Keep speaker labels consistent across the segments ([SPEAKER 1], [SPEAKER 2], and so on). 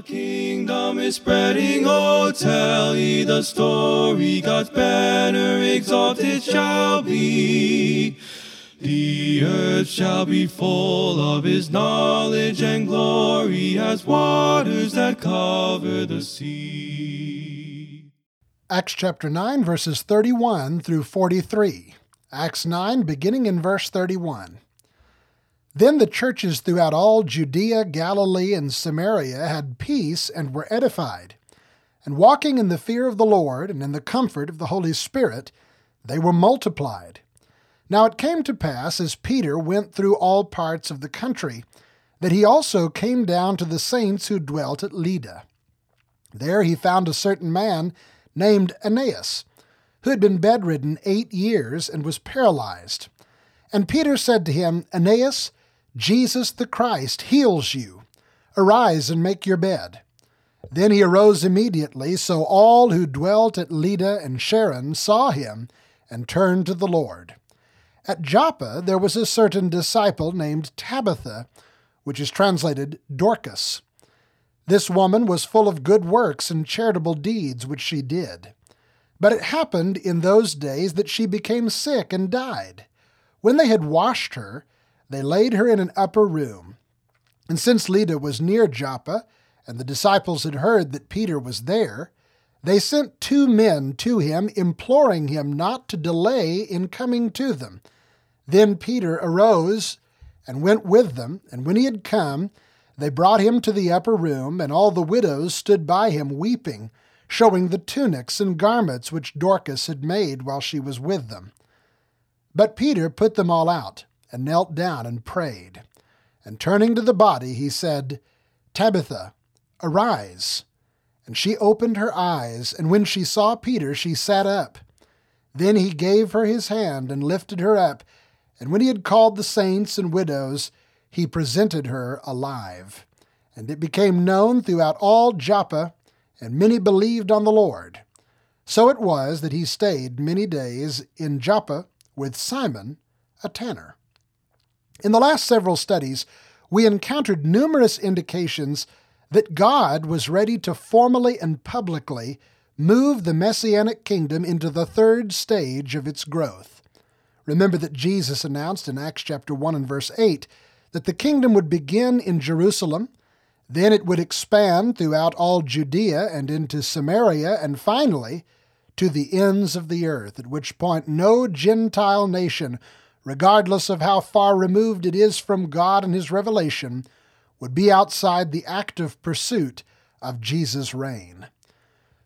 [SPEAKER 1] The kingdom is spreading, oh, tell ye the story. God's banner exalted shall be. The earth shall be full of his knowledge and glory as waters that cover the sea.
[SPEAKER 2] Acts chapter 9, verses 31 through 43. Acts 9, beginning in verse 31. Then the churches throughout all Judea, Galilee, and Samaria had peace and were edified. And walking in the fear of the Lord and in the comfort of the Holy Spirit, they were multiplied. Now it came to pass, as Peter went through all parts of the country, that he also came down to the saints who dwelt at Lydda. There he found a certain man named Aeneas, who had been bedridden eight years and was paralyzed. And Peter said to him, Aeneas, Jesus the Christ heals you. Arise and make your bed. Then he arose immediately, so all who dwelt at Lydda and Sharon saw him and turned to the Lord. At Joppa there was a certain disciple named Tabitha, which is translated Dorcas. This woman was full of good works and charitable deeds which she did. But it happened in those days that she became sick and died. When they had washed her, they laid her in an upper room. And since Lydda was near Joppa, and the disciples had heard that Peter was there, they sent two men to him, imploring him not to delay in coming to them. Then Peter arose and went with them, and when he had come, they brought him to the upper room, and all the widows stood by him weeping, showing the tunics and garments which Dorcas had made while she was with them. But Peter put them all out, and knelt down and prayed. And turning to the body, he said, Tabitha, arise. And she opened her eyes, and when she saw Peter, she sat up. Then he gave her his hand and lifted her up, and when he had called the saints and widows, he presented her alive. And it became known throughout all Joppa, and many believed on the Lord. So it was that he stayed many days in Joppa with Simon, a tanner. In the last several studies, we encountered numerous indications that God was ready to formally and publicly move the Messianic kingdom into the third stage of its growth. Remember that Jesus announced in Acts chapter 1 and verse 8 that the kingdom would begin in Jerusalem, then it would expand throughout all Judea and into Samaria, and finally to the ends of the earth, at which point no Gentile nation, regardless of how far removed it is from God and His revelation, would be outside the active pursuit of Jesus' reign.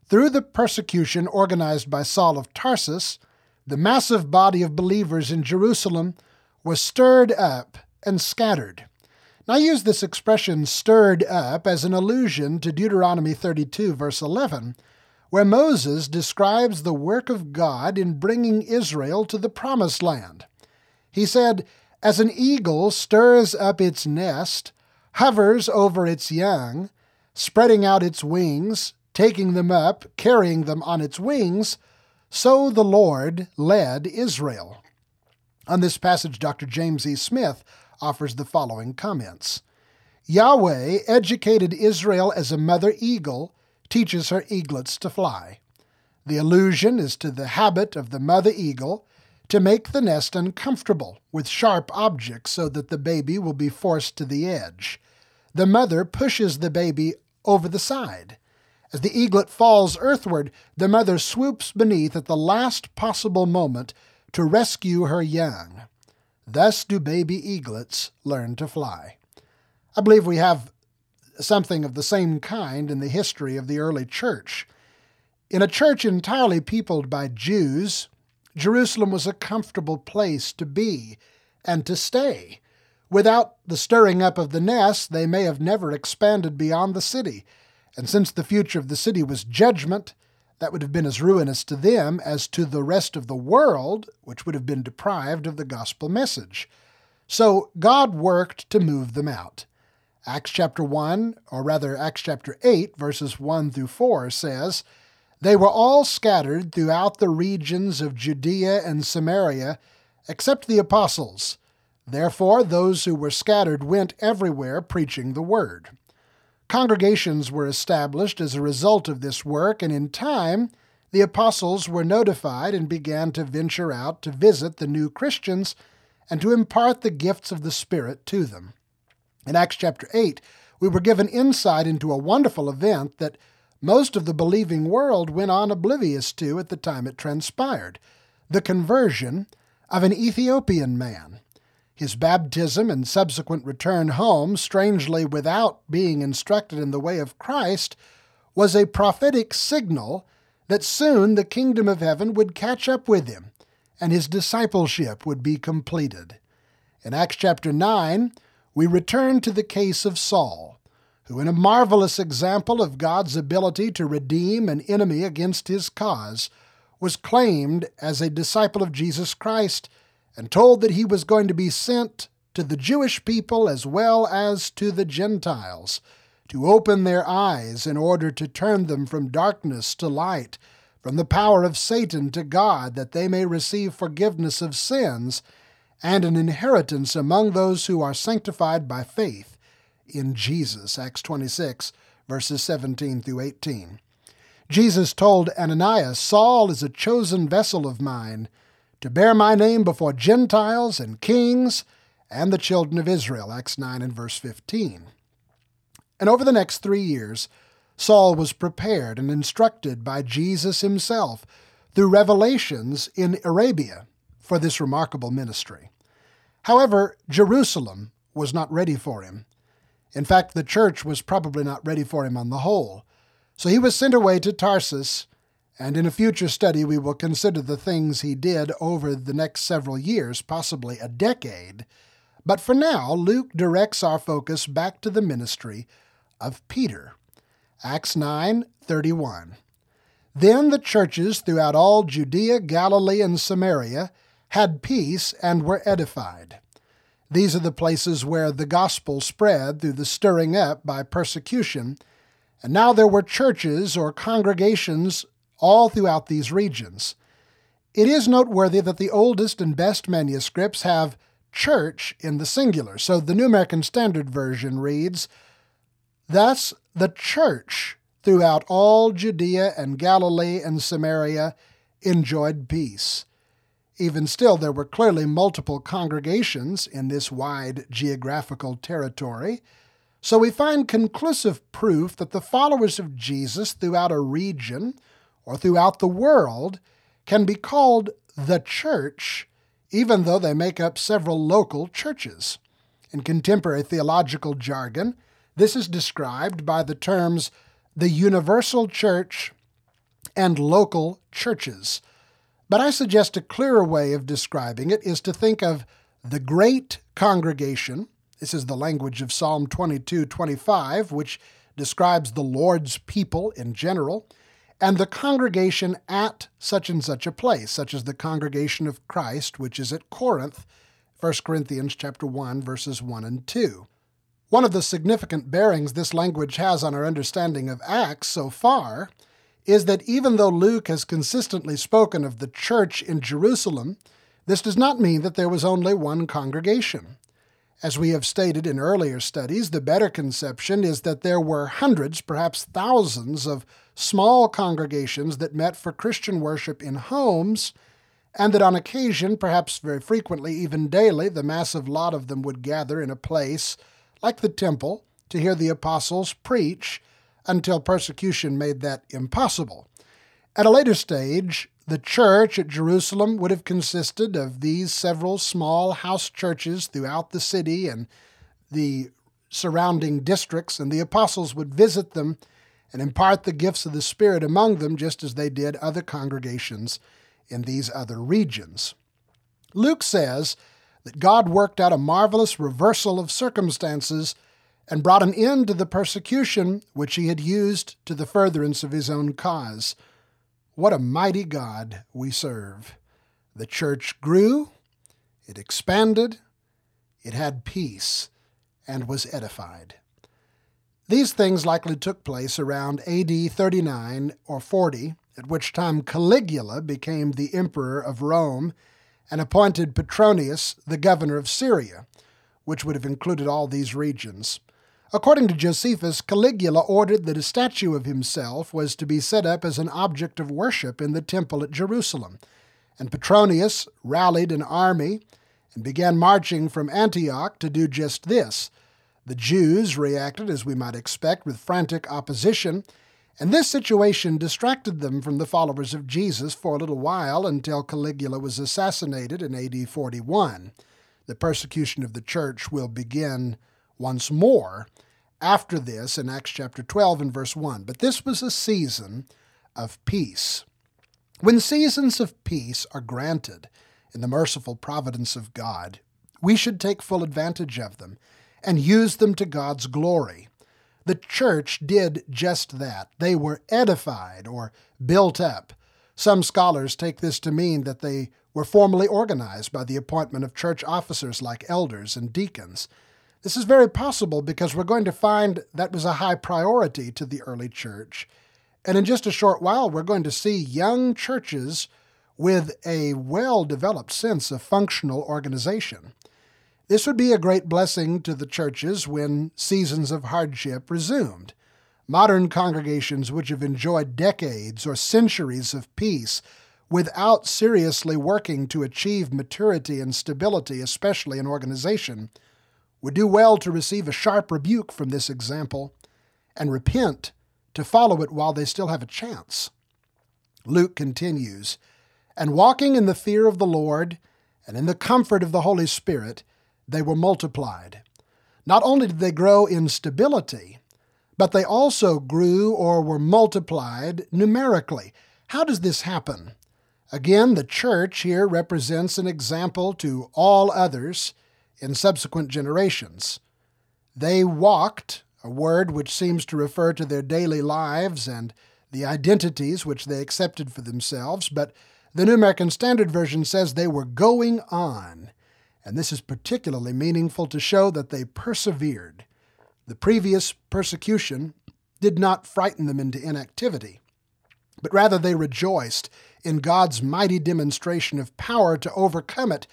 [SPEAKER 2] Through the persecution organized by Saul of Tarsus, the massive body of believers in Jerusalem was stirred up and scattered. Now, I use this expression stirred up as an allusion to Deuteronomy 32, verse 11, where Moses describes the work of God in bringing Israel to the Promised Land. He said, As an eagle stirs up its nest, hovers over its young, spreading out its wings, taking them up, carrying them on its wings, so the Lord led Israel. On this passage, Dr. James E. Smith offers the following comments Yahweh educated Israel as a mother eagle teaches her eaglets to fly. The allusion is to the habit of the mother eagle to make the nest uncomfortable with sharp objects so that the baby will be forced to the edge. The mother pushes the baby over the side. As the eaglet falls earthward, the mother swoops beneath at the last possible moment to rescue her young. Thus do baby eaglets learn to fly. I believe we have something of the same kind in the history of the early church. In a church entirely peopled by Jews, Jerusalem was a comfortable place to be and to stay. Without the stirring up of the nest, they may have never expanded beyond the city. And since the future of the city was judgment, that would have been as ruinous to them as to the rest of the world, which would have been deprived of the gospel message. So God worked to move them out. Acts chapter 1, or rather Acts chapter 8, verses 1 through 4 says, They were all scattered throughout the regions of Judea and Samaria, except the apostles. Therefore, those who were scattered went everywhere preaching the word. Congregations were established as a result of this work, and in time, the apostles were notified and began to venture out to visit the new Christians and to impart the gifts of the Spirit to them. In Acts chapter 8, we were given insight into a wonderful event that most of the believing world went on oblivious to at the time it transpired the conversion of an Ethiopian man. His baptism and subsequent return home, strangely without being instructed in the way of Christ, was a prophetic signal that soon the kingdom of heaven would catch up with him and his discipleship would be completed. In Acts chapter 9, we return to the case of Saul, who, in a marvelous example of God's ability to redeem an enemy against his cause, was claimed as a disciple of Jesus Christ and told that he was going to be sent to the Jewish people as well as to the Gentiles, to open their eyes in order to turn them from darkness to light, from the power of Satan to God, that they may receive forgiveness of sins and an inheritance among those who are sanctified by faith in Jesus. Acts 26, verses 17 through 18. Jesus told Ananias, Saul is a chosen vessel of mine to bear my name before Gentiles and kings and the children of Israel. Acts 9 and verse 15. And over the next three years, Saul was prepared and instructed by Jesus himself through revelations in Arabia for this remarkable ministry. However, Jerusalem was not ready for him. In fact, the church was probably not ready for him on the whole. So he was sent away to Tarsus and in a future study, we will consider the things he did over the next several years, possibly a decade. But for now, Luke directs our focus back to the ministry of Peter. Acts 9:31. Then the churches throughout all Judea, Galilee, and Samaria had peace and were edified. These are the places where the gospel spread through the stirring up by persecution, and now there were churches or congregations all throughout these regions. It is noteworthy that the oldest and best manuscripts have church in the singular. So the New American Standard Version reads, Thus the church throughout all Judea and Galilee and Samaria enjoyed peace. Even still, there were clearly multiple congregations in this wide geographical territory. So we find conclusive proof that the followers of Jesus throughout a region or throughout the world can be called the church, even though they make up several local churches. In contemporary theological jargon, this is described by the terms the universal church and local churches. But I suggest a clearer way of describing it is to think of the great congregation. This is the language of Psalm 22 25, which describes the Lord's people in general and the congregation at such and such a place, such as the congregation of Christ, which is at Corinth, 1 Corinthians chapter 1 verses 1 and 2. One of the significant bearings this language has on our understanding of Acts so far is that even though Luke has consistently spoken of the church in Jerusalem, this does not mean that there was only one congregation. As we have stated in earlier studies, the better conception is that there were hundreds, perhaps thousands, of small congregations that met for Christian worship in homes, and that on occasion, perhaps very frequently, even daily, the massive lot of them would gather in a place like the temple to hear the apostles preach until persecution made that impossible. At a later stage, the church at Jerusalem would have consisted of these several small house churches throughout the city and the surrounding districts, and the apostles would visit them and impart the gifts of the Spirit among them, just as they did other congregations in these other regions. Luke says that God worked out a marvelous reversal of circumstances and brought an end to the persecution which he had used to the furtherance of his own cause. What a mighty God we serve. The church grew, it expanded, it had peace, and was edified. These things likely took place around AD 39 or 40, at which time Caligula became the emperor of Rome and appointed Petronius the governor of Syria, which would have included all these regions. According to Josephus, Caligula ordered that a statue of himself was to be set up as an object of worship in the temple at Jerusalem, and Petronius rallied an army and began marching from Antioch to do just this. The Jews reacted, as we might expect, with frantic opposition, and this situation distracted them from the followers of Jesus for a little while until Caligula was assassinated in AD 41. The persecution of the church will begin once more after this in Acts chapter 12 and verse 1. But this was a season of peace. When seasons of peace are granted in the merciful providence of God, we should take full advantage of them and use them to God's glory. The church did just that. They were edified or built up. Some scholars take this to mean that they were formally organized by the appointment of church officers like elders and deacons. This is very possible because we're going to find that was a high priority to the early church. And in just a short while, we're going to see young churches with a well developed sense of functional organization. This would be a great blessing to the churches when seasons of hardship resumed. Modern congregations which have enjoyed decades or centuries of peace without seriously working to achieve maturity and stability, especially in organization, would do well to receive a sharp rebuke from this example and repent to follow it while they still have a chance. Luke continues, And walking in the fear of the Lord and in the comfort of the Holy Spirit, they were multiplied. Not only did they grow in stability, but they also grew or were multiplied numerically. How does this happen? Again, the church here represents an example to all others in subsequent generations. They walked, a word which seems to refer to their daily lives and the identities which they accepted for themselves, but the New American Standard Version says they were going on, and this is particularly meaningful to show that they persevered. The previous persecution did not frighten them into inactivity, but rather they rejoiced in God's mighty demonstration of power to overcome it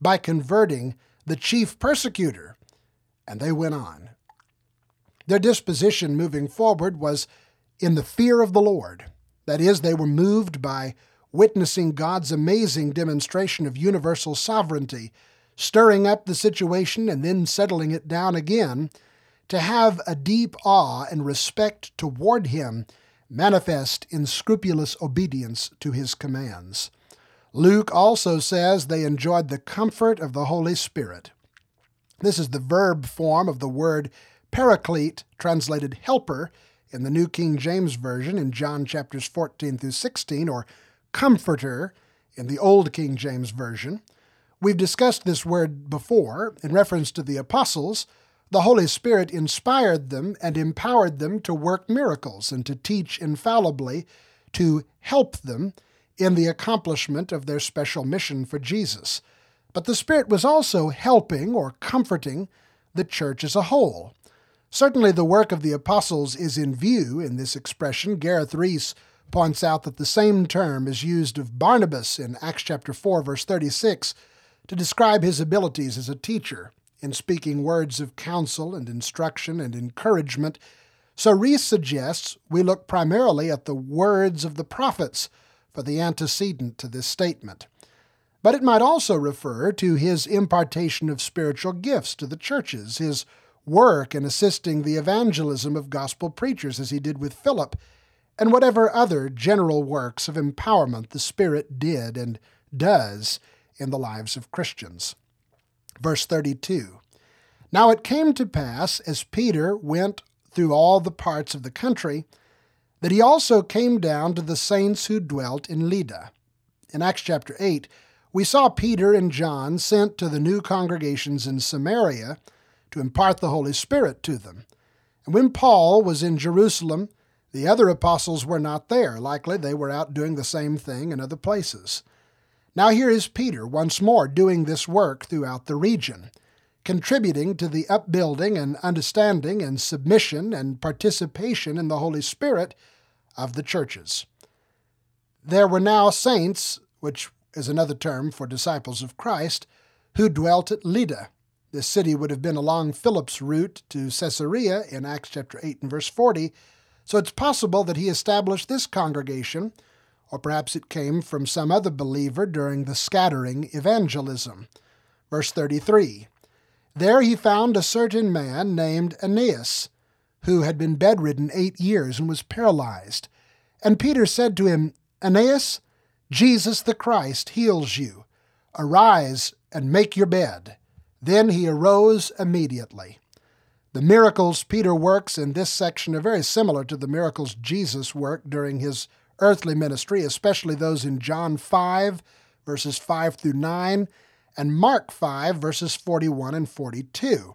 [SPEAKER 2] by converting the chief persecutor. And they went on. Their disposition moving forward was in the fear of the Lord. That is, they were moved by witnessing God's amazing demonstration of universal sovereignty, stirring up the situation and then settling it down again, to have a deep awe and respect toward Him manifest in scrupulous obedience to His commands. Luke also says they enjoyed the comfort of the Holy Spirit. This is the verb form of the word paraclete, translated helper, in the New King James Version in John chapters 14 through 16, or comforter in the Old King James Version. We've discussed this word before in reference to the apostles. The Holy Spirit inspired them and empowered them to work miracles and to teach infallibly, to help them in the accomplishment of their special mission for Jesus. But the Spirit was also helping or comforting the church as a whole. Certainly, the work of the apostles is in view in this expression. Gareth Reese points out that the same term is used of Barnabas in Acts chapter 4 verse 36 to describe his abilities as a teacher in speaking words of counsel and instruction and encouragement. So Reese suggests we look primarily at the words of the prophets for the antecedent to this statement. But it might also refer to his impartation of spiritual gifts to the churches, his work in assisting the evangelism of gospel preachers, as he did with Philip, and whatever other general works of empowerment the Spirit did and does in the lives of Christians. Verse 32 Now it came to pass, as Peter went through all the parts of the country, that he also came down to the saints who dwelt in Lydda. In Acts chapter 8, we saw Peter and John sent to the new congregations in Samaria to impart the Holy Spirit to them. And when Paul was in Jerusalem, the other apostles were not there. Likely they were out doing the same thing in other places. Now here is Peter once more doing this work throughout the region, contributing to the upbuilding and understanding and submission and participation in the Holy Spirit of the churches. There were now saints, which is another term for disciples of Christ, who dwelt at Lydda. This city would have been along Philip's route to Caesarea in Acts chapter 8 and verse 40, so it's possible that he established this congregation, or perhaps it came from some other believer during the scattering evangelism. Verse 33 There he found a certain man named Aeneas, who had been bedridden eight years and was paralyzed. And Peter said to him, Aeneas, Jesus the Christ heals you. Arise and make your bed. Then he arose immediately. The miracles Peter works in this section are very similar to the miracles Jesus worked during his earthly ministry, especially those in John 5, verses 5 through 9, and Mark 5, verses 41 and 42.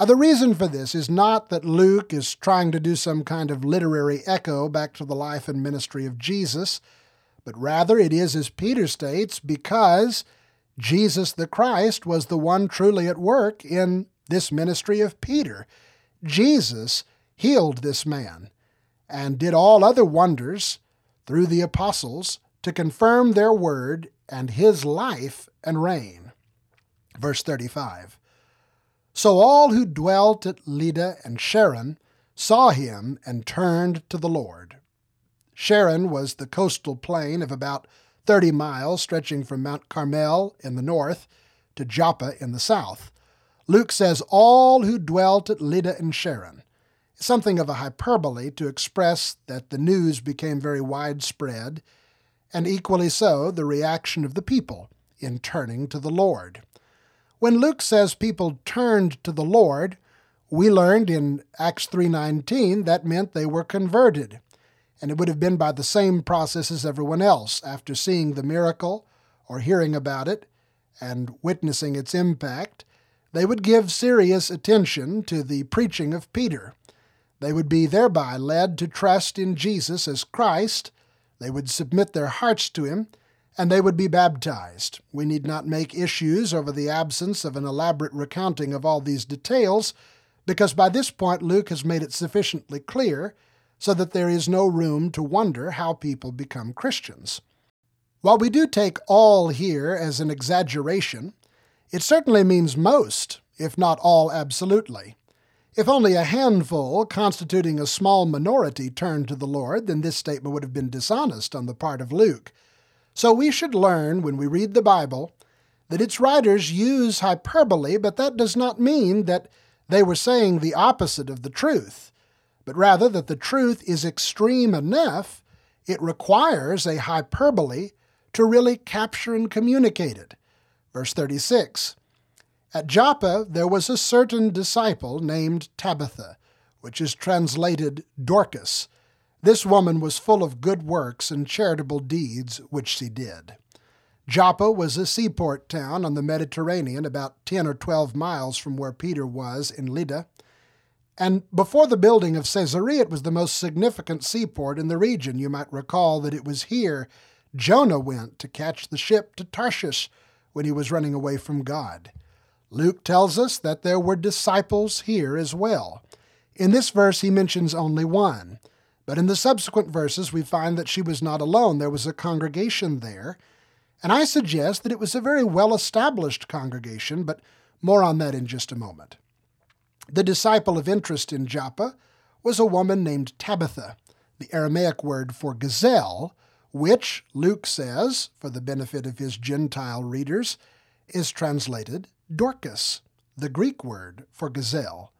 [SPEAKER 2] Now, the reason for this is not that Luke is trying to do some kind of literary echo back to the life and ministry of Jesus, but rather it is, as Peter states, because Jesus the Christ was the one truly at work in this ministry of Peter. Jesus healed this man and did all other wonders through the apostles to confirm their word and his life and reign. Verse 35 So all who dwelt at Lydda and Sharon saw him and turned to the Lord. Sharon was the coastal plain of about 30 miles stretching from Mount Carmel in the north to Joppa in the south. Luke says, All who dwelt at Lydda and Sharon. Something of a hyperbole to express that the news became very widespread, and equally so the reaction of the people in turning to the Lord. When Luke says people turned to the Lord, we learned in Acts 3:19 that meant they were converted and it would have been by the same process as everyone else. After seeing the miracle or hearing about it and witnessing its impact, they would give serious attention to the preaching of Peter. They would be thereby led to trust in Jesus as Christ, they would submit their hearts to him, and they would be baptized. We need not make issues over the absence of an elaborate recounting of all these details, because by this point Luke has made it sufficiently clear so that there is no room to wonder how people become Christians. While we do take all here as an exaggeration, it certainly means most, if not all absolutely. If only a handful, constituting a small minority, turned to the Lord, then this statement would have been dishonest on the part of Luke. So we should learn, when we read the Bible, that its writers use hyperbole, but that does not mean that they were saying the opposite of the truth but rather that the truth is extreme enough, it requires a hyperbole to really capture and communicate it. Verse 36 At Joppa there was a certain disciple named Tabitha, which is translated Dorcas. This woman was full of good works and charitable deeds which she did. Joppa was a seaport town on the Mediterranean, about 10 or 12 miles from where Peter was in Lydda. And before the building of Caesarea, it was the most significant seaport in the region. You might recall that it was here Jonah went to catch the ship to Tarshish when he was running away from God. Luke tells us that there were disciples here as well. In this verse, he mentions only one, but in the subsequent verses, we find that she was not alone. There was a congregation there, and I suggest that it was a very well established congregation, but more on that in just a moment. The disciple of interest in Joppa was a woman named Tabitha, the Aramaic word for gazelle, which, Luke says, for the benefit of his Gentile readers, is translated Dorcas, the Greek word for gazelle.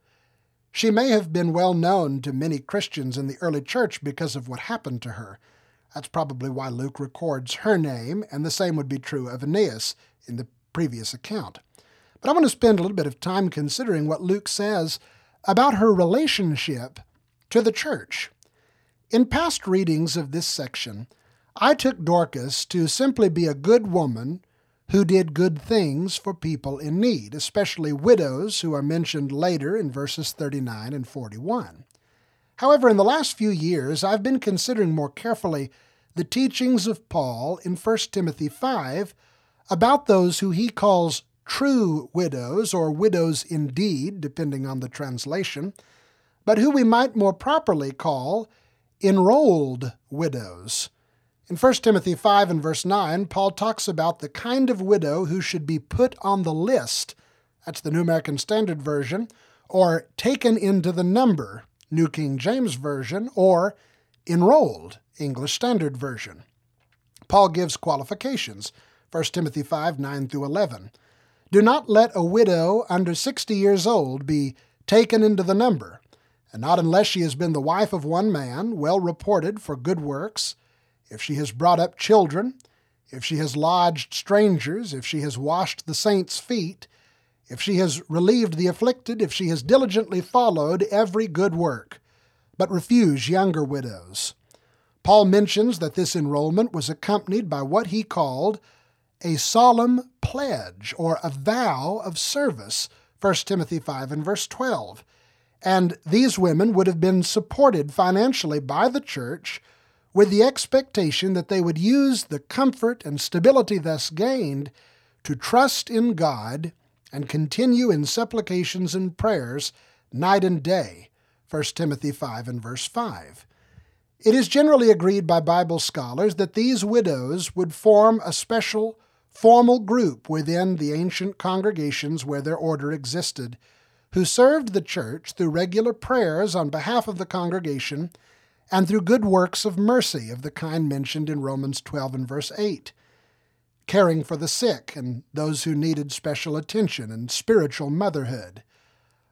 [SPEAKER 2] She may have been well known to many Christians in the early church because of what happened to her. That's probably why Luke records her name, and the same would be true of Aeneas in the previous account. But I want to spend a little bit of time considering what Luke says about her relationship to the church. In past readings of this section, I took Dorcas to simply be a good woman who did good things for people in need, especially widows who are mentioned later in verses 39 and 41. However, in the last few years, I've been considering more carefully the teachings of Paul in 1 Timothy 5 about those who he calls true widows, or widows indeed, depending on the translation, but who we might more properly call enrolled widows. In 1 Timothy 5 and verse 9, Paul talks about the kind of widow who should be put on the list that's the New American Standard Version, or taken into the number, New King James Version, or enrolled, English Standard Version. Paul gives qualifications, 1 Timothy 5 9 through 11. Do not let a widow under 60 years old be taken into the number, and not unless she has been the wife of one man, well reported for good works, if she has brought up children, if she has lodged strangers, if she has washed the saints' feet, if she has relieved the afflicted, if she has diligently followed every good work, but refuse younger widows. Paul mentions that this enrollment was accompanied by what he called a solemn pledge or a vow of service, 1 Timothy 5 and verse 12. And these women would have been supported financially by the church with the expectation that they would use the comfort and stability thus gained to trust in God and continue in supplications and prayers night and day. 1 Timothy 5 and verse 5. It is generally agreed by Bible scholars that these widows would form a special, formal group within the ancient congregations where their order existed, who served the church through regular prayers on behalf of the congregation and through good works of mercy of the kind mentioned in Romans 12 and verse 8, caring for the sick and those who needed special attention and spiritual motherhood.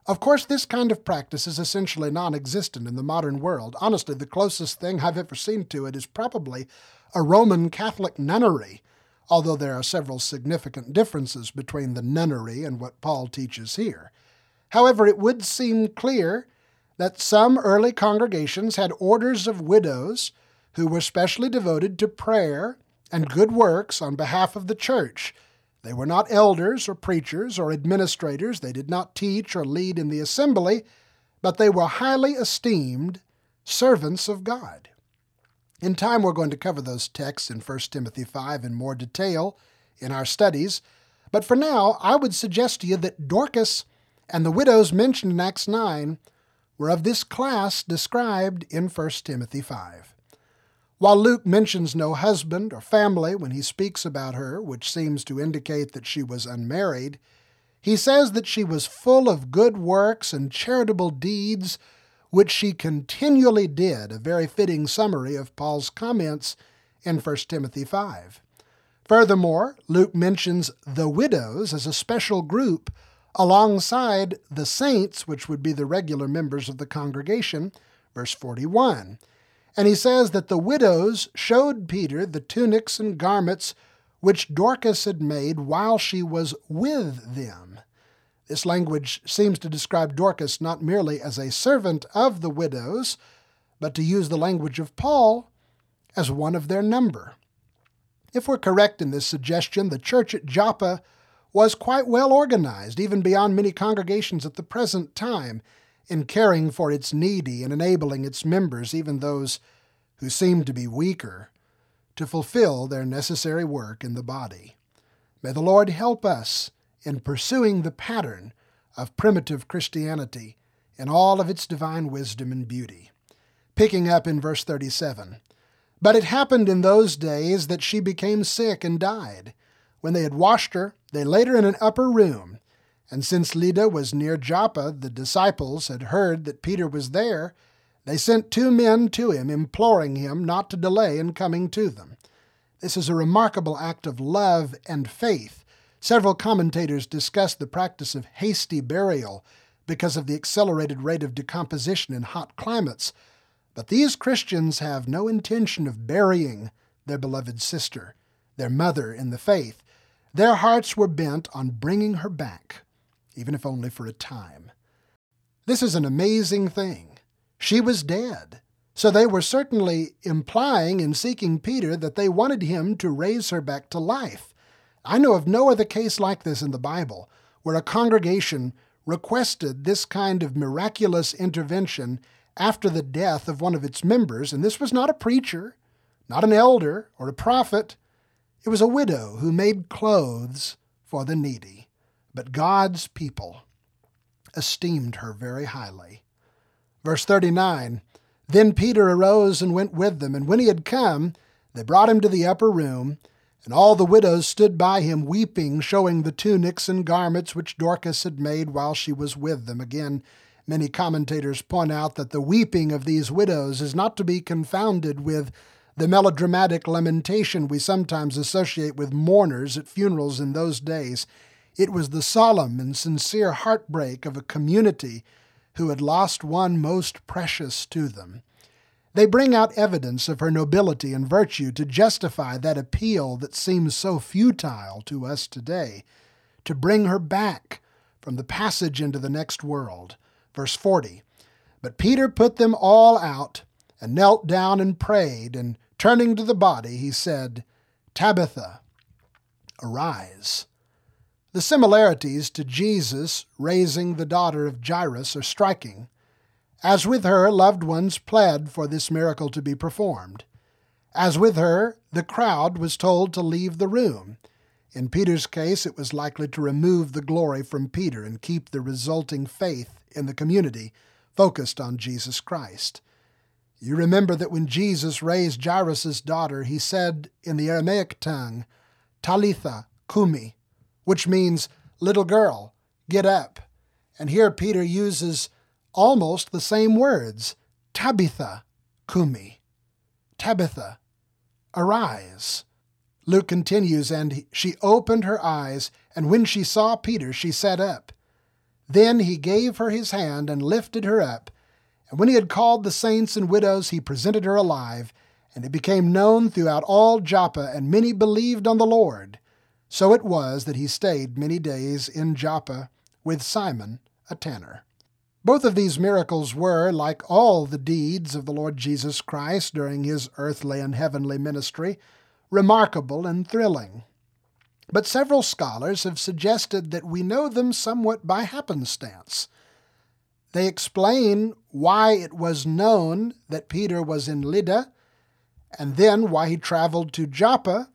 [SPEAKER 2] Of course, this kind of practice is essentially non existent in the modern world. Honestly, the closest thing I've ever seen to it is probably a Roman Catholic nunnery, although there are several significant differences between the nunnery and what Paul teaches here. However, it would seem clear that some early congregations had orders of widows who were specially devoted to prayer and good works on behalf of the church. They were not elders or preachers or administrators. They did not teach or lead in the assembly, but they were highly esteemed servants of God. In time, we're going to cover those texts in 1 Timothy 5 in more detail in our studies, but for now, I would suggest to you that Dorcas and the widows mentioned in Acts 9 were of this class described in 1 Timothy 5. While Luke mentions no husband or family when he speaks about her, which seems to indicate that she was unmarried, he says that she was full of good works and charitable deeds, which she continually did, a very fitting summary of Paul's comments in 1 Timothy 5. Furthermore, Luke mentions the widows as a special group alongside the saints, which would be the regular members of the congregation, verse 41. And he says that the widows showed Peter the tunics and garments which Dorcas had made while she was with them. This language seems to describe Dorcas not merely as a servant of the widows, but to use the language of Paul, as one of their number. If we're correct in this suggestion, the church at Joppa was quite well organized, even beyond many congregations at the present time, in caring for its needy and enabling its members, even those who seemed to be weaker, to fulfill their necessary work in the body. May the Lord help us in pursuing the pattern of primitive Christianity in all of its divine wisdom and beauty. Picking up in verse 37 But it happened in those days that she became sick and died. When they had washed her, they laid her in an upper room. And since Lydda was near Joppa, the disciples had heard that Peter was there. They sent two men to him, imploring him not to delay in coming to them. This is a remarkable act of love and faith. Several commentators discuss the practice of hasty burial because of the accelerated rate of decomposition in hot climates. But these Christians have no intention of burying their beloved sister, their mother in the faith. Their hearts were bent on bringing her back, even if only for a time. This is an amazing thing. She was dead. So they were certainly implying in seeking Peter that they wanted him to raise her back to life. I know of no other case like this in the Bible where a congregation requested this kind of miraculous intervention after the death of one of its members, and this was not a preacher, not an elder, or a prophet. It was a widow who made clothes for the needy, but God's people esteemed her very highly. Verse 39 Then Peter arose and went with them, and when he had come, they brought him to the upper room, And all the widows stood by him weeping, showing the tunics and garments which Dorcas had made while she was with them. Again, many commentators point out that the weeping of these widows is not to be confounded with the melodramatic lamentation we sometimes associate with mourners at funerals in those days. It was the solemn and sincere heartbreak of a community who had lost one most precious to them. They bring out evidence of her nobility and virtue to justify that appeal that seems so futile to us today, to bring her back from the passage into the next world. Verse 40 But Peter put them all out and knelt down and prayed, and turning to the body, he said, Tabitha, arise. The similarities to Jesus raising the daughter of Jairus are striking. As with her, loved ones pled for this miracle to be performed. As with her, the crowd was told to leave the room. In Peter's case, it was likely to remove the glory from Peter and keep the resulting faith in the community focused on Jesus Christ. You remember that when Jesus raised Jairus' daughter, he said in the Aramaic tongue, Talitha kumi, which means, little girl, get up. And here Peter uses almost the same words Tabitha, Kumi. Tabitha, arise. Luke continues, and she opened her eyes, and when she saw Peter, she sat up. Then he gave her his hand and lifted her up. And when he had called the saints and widows, he presented her alive. And it became known throughout all Joppa, and many believed on the Lord. So it was that he stayed many days in Joppa with Simon, a tanner. Both of these miracles were, like all the deeds of the Lord Jesus Christ during his earthly and heavenly ministry, remarkable and thrilling. But several scholars have suggested that we know them somewhat by happenstance. They explain why it was known that Peter was in Lydda, and then why he traveled to Joppa,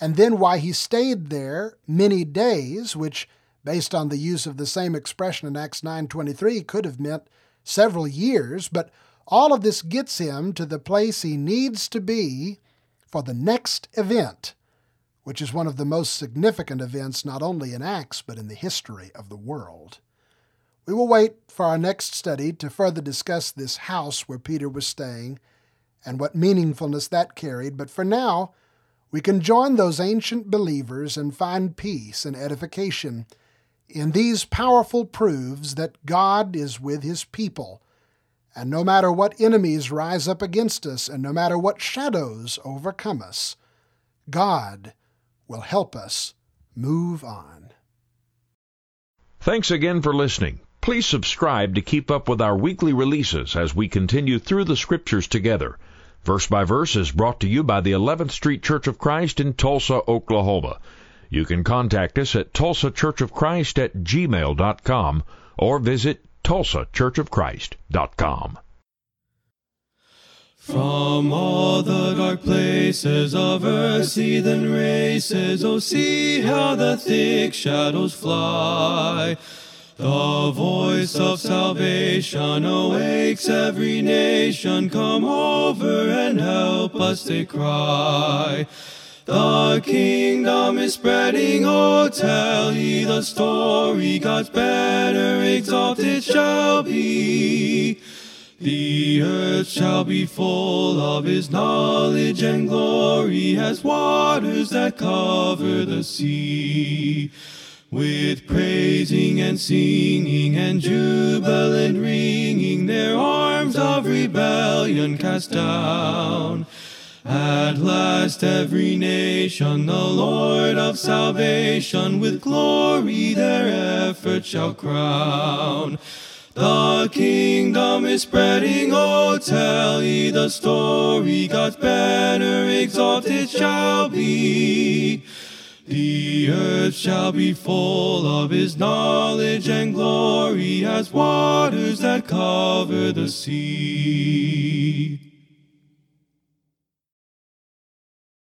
[SPEAKER 2] and then why he stayed there many days, which based on the use of the same expression in Acts 9:23 could have meant several years, but all of this gets him to the place he needs to be for the next event, which is one of the most significant events not only in Acts but in the history of the world. We will wait for our next study to further discuss this house where Peter was staying and what meaningfulness that carried, but for now, we can join those ancient believers and find peace and edification in these powerful proofs that God is with his people. And no matter what enemies rise up against us, and no matter what shadows overcome us, God will help us move on.
[SPEAKER 3] Thanks again for listening. Please subscribe to keep up with our weekly releases as we continue through the Scriptures together. Verse by Verse is brought to you by the 11th Street Church of Christ in Tulsa, Oklahoma. You can contact us at tulsachurchofchrist at gmail.com or visit tulsachurchofchrist.com.
[SPEAKER 1] From all the dark places of earth's heathen races, oh, see how the thick shadows fly. The voice of salvation awakes every nation. Come over and help us, they cry. The kingdom is spreading, oh tell ye the story, God's banner exalted shall be. The earth shall be full of his knowledge and glory as waters that cover the sea. With praising and singing and jubilant ringing, their arms of rebellion cast down. At last every nation the Lord of salvation with glory their effort shall crown. The kingdom is spreading, oh tell ye the story, God's banner exalted shall be. The earth shall be full of his knowledge and glory as waters that cover the sea.